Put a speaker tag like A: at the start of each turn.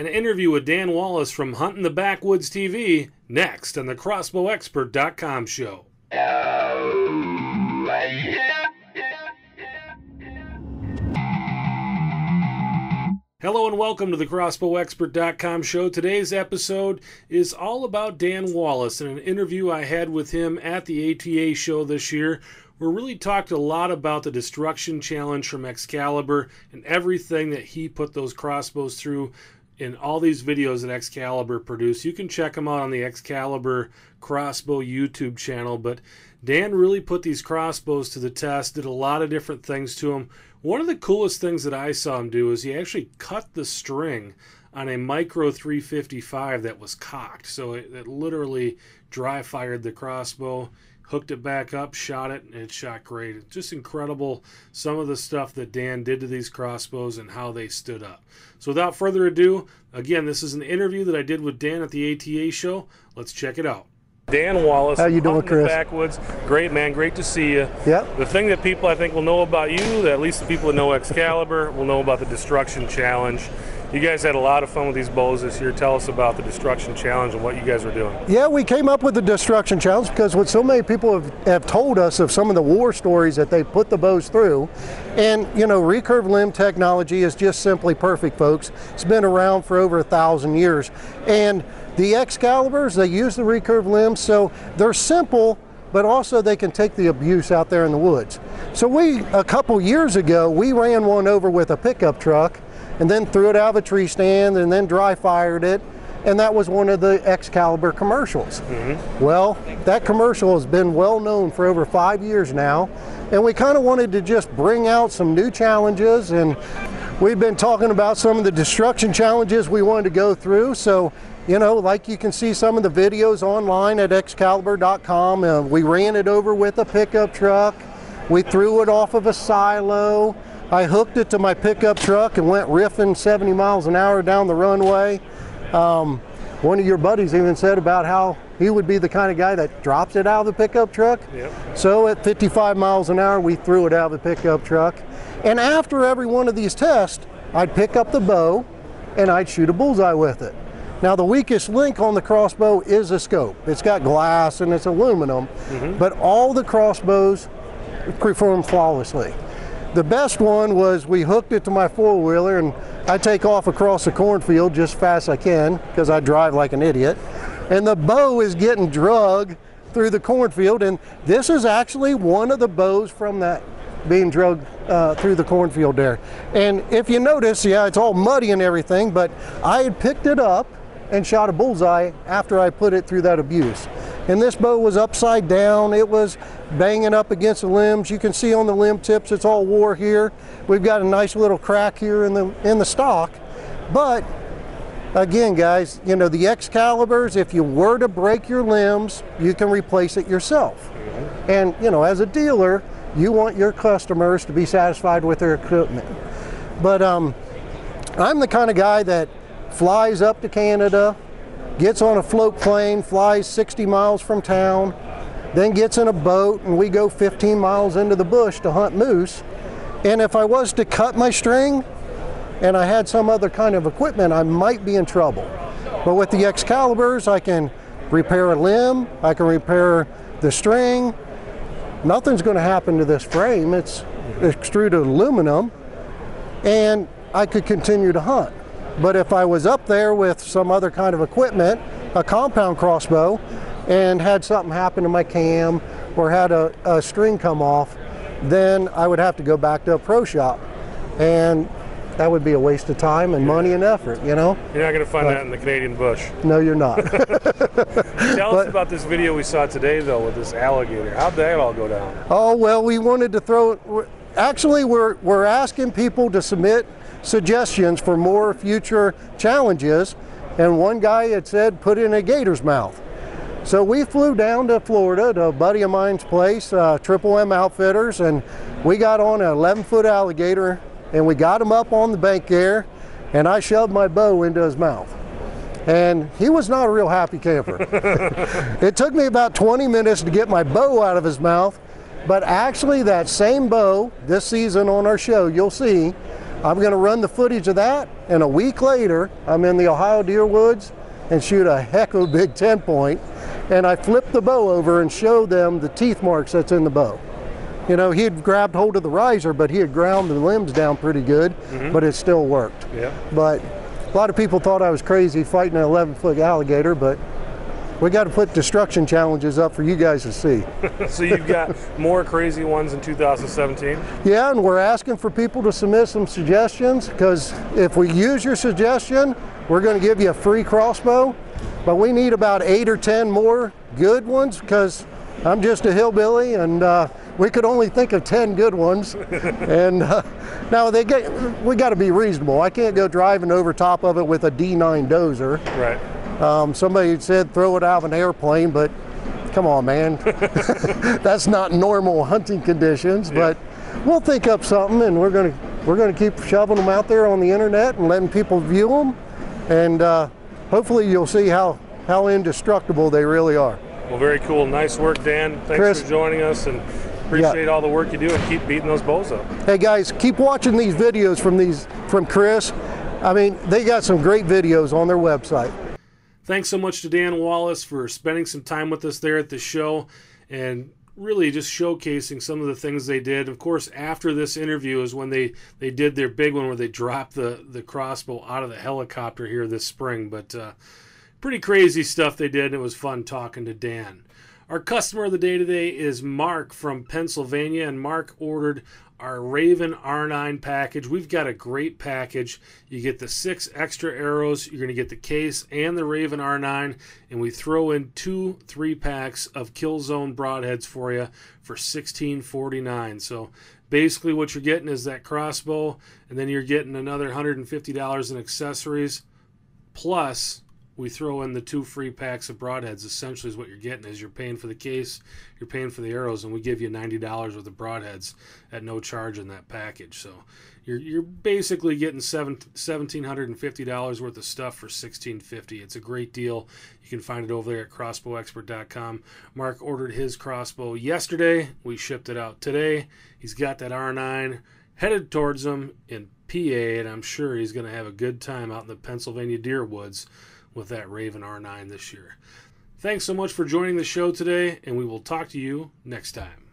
A: An interview with Dan Wallace from Hunting the Backwoods TV next on the CrossbowExpert.com show. Hello and welcome to the CrossbowExpert.com show. Today's episode is all about Dan Wallace and an interview I had with him at the ATA show this year. We really talked a lot about the Destruction Challenge from Excalibur and everything that he put those crossbows through in all these videos that Excalibur produced. You can check them out on the Excalibur Crossbow YouTube channel, but Dan really put these crossbows to the test, did a lot of different things to them. One of the coolest things that I saw him do is he actually cut the string on a micro 355 that was cocked. So it, it literally dry fired the crossbow, hooked it back up, shot it, and it shot great. It's just incredible some of the stuff that Dan did to these crossbows and how they stood up. So without further ado, again, this is an interview that I did with Dan at the ATA show. Let's check it out. Dan Wallace.
B: How you doing, Chris?
A: Backwoods. Great, man. Great to see you.
B: Yep.
A: The thing that people I think will know about you, that at least the people that know Excalibur, will know about the Destruction Challenge. You guys had a lot of fun with these bows this year. Tell us about the Destruction Challenge and what you guys were doing.
B: Yeah, we came up with the destruction challenge because what so many people have, have told us of some of the war stories that they put the bows through. And, you know, recurve limb technology is just simply perfect, folks. It's been around for over a thousand years. And the Excaliburs, they use the recurve limbs, so they're simple, but also they can take the abuse out there in the woods. So we, a couple years ago, we ran one over with a pickup truck and then threw it out of a tree stand and then dry fired it and that was one of the Excalibur commercials. Well, that commercial has been well known for over five years now, and we kind of wanted to just bring out some new challenges, and we've been talking about some of the destruction challenges we wanted to go through. So, you know, like you can see some of the videos online at Excalibur.com, uh, we ran it over with a pickup truck. We threw it off of a silo. I hooked it to my pickup truck and went riffing 70 miles an hour down the runway. Um, one of your buddies even said about how he would be the kind of guy that drops it out of the pickup truck.
A: Yep.
B: So at 55 miles an hour, we threw it out of the pickup truck. And after every one of these tests, I'd pick up the bow and I'd shoot a bullseye with it. Now the weakest link on the crossbow is a scope. It's got glass and it's aluminum, but all the crossbows perform flawlessly. The best one was we hooked it to my four wheeler and I take off across the cornfield just fast as I can because I drive like an idiot. And the bow is getting drug through the cornfield and this is actually one of the bows from that being drugged uh, through the cornfield there. And if you notice, yeah, it's all muddy and everything, but I had picked it up and shot a bullseye after I put it through that abuse. And this bow was upside down. It was banging up against the limbs. You can see on the limb tips, it's all wore here. We've got a nice little crack here in the in the stock. But again, guys, you know the Excaliburs. If you were to break your limbs, you can replace it yourself. And you know, as a dealer, you want your customers to be satisfied with their equipment. But um, I'm the kind of guy that flies up to Canada, gets on a float plane, flies 60 miles from town, then gets in a boat, and we go 15 miles into the bush to hunt moose. And if I was to cut my string and I had some other kind of equipment, I might be in trouble. But with the Excaliburs, I can repair a limb, I can repair the string. Nothing's going to happen to this frame. It's extruded aluminum, and I could continue to hunt. But if I was up there with some other kind of equipment, a compound crossbow, and had something happen to my cam or had a, a string come off, then I would have to go back to a pro shop. And that would be a waste of time and money and effort, you know?
A: You're not going to find that in the Canadian bush.
B: No, you're not.
A: Tell us about this video we saw today, though, with this alligator. How'd that all go down?
B: Oh, well, we wanted to throw Actually, we're, we're asking people to submit suggestions for more future challenges. And one guy had said, put in a gator's mouth. So we flew down to Florida to a buddy of mine's place, uh, Triple M Outfitters, and we got on an 11 foot alligator and we got him up on the bank there. And I shoved my bow into his mouth. And he was not a real happy camper. It took me about 20 minutes to get my bow out of his mouth, but actually that same bow this season on our show, you'll see, I'm going to run the footage of that, and a week later, I'm in the Ohio deer woods and shoot a heck of a big 10 point, and I flip the bow over and show them the teeth marks that's in the bow. You know, he had grabbed hold of the riser, but he had ground the limbs down pretty good, mm-hmm. but it still worked.
A: Yeah.
B: But a lot of people thought I was crazy fighting an 11 foot alligator, but we got to put destruction challenges up for you guys to see.
A: so you've got more crazy ones in 2017?
B: Yeah, and we're asking for people to submit some suggestions because if we use your suggestion, we're going to give you a free crossbow. But we need about eight or 10 more good ones because I'm just a hillbilly and uh, we could only think of 10 good ones. and uh, now they get, we got to be reasonable. I can't go driving over top of it with a D9 dozer.
A: Right.
B: Um, somebody said throw it out of an airplane, but come on, man. That's not normal hunting conditions, yeah. but we'll think up something and we're going to we're going to keep shoving them out there on the internet and letting people view them and uh, hopefully you'll see how how indestructible they really are.
A: Well, very cool. Nice work, Dan. Thanks Chris, for joining us and appreciate yeah. all the work you do and keep beating those bulls up.
B: Hey guys, keep watching these videos from these from Chris. I mean, they got some great videos on their website.
A: Thanks so much to Dan Wallace for spending some time with us there at the show and really just showcasing some of the things they did. Of course, after this interview is when they, they did their big one where they dropped the, the crossbow out of the helicopter here this spring. But uh, pretty crazy stuff they did, and it was fun talking to Dan. Our customer of the day today is Mark from Pennsylvania, and Mark ordered our Raven R9 package. We've got a great package. You get the six extra arrows, you're going to get the case and the Raven R9, and we throw in two three packs of Killzone broadheads for you for $16.49. So basically, what you're getting is that crossbow, and then you're getting another $150 in accessories plus we throw in the two free packs of broadheads. Essentially, is what you're getting is you're paying for the case, you're paying for the arrows, and we give you ninety dollars worth of broadheads at no charge in that package. So you're you're basically getting seven seventeen hundred and fifty dollars worth of stuff for sixteen fifty. It's a great deal. You can find it over there at crossbowexpert.com. Mark ordered his crossbow yesterday. We shipped it out today. He's got that R9 headed towards him in PA, and I'm sure he's going to have a good time out in the Pennsylvania deer woods with that Raven R9 this year. Thanks so much for joining the show today, and we will talk to you next time.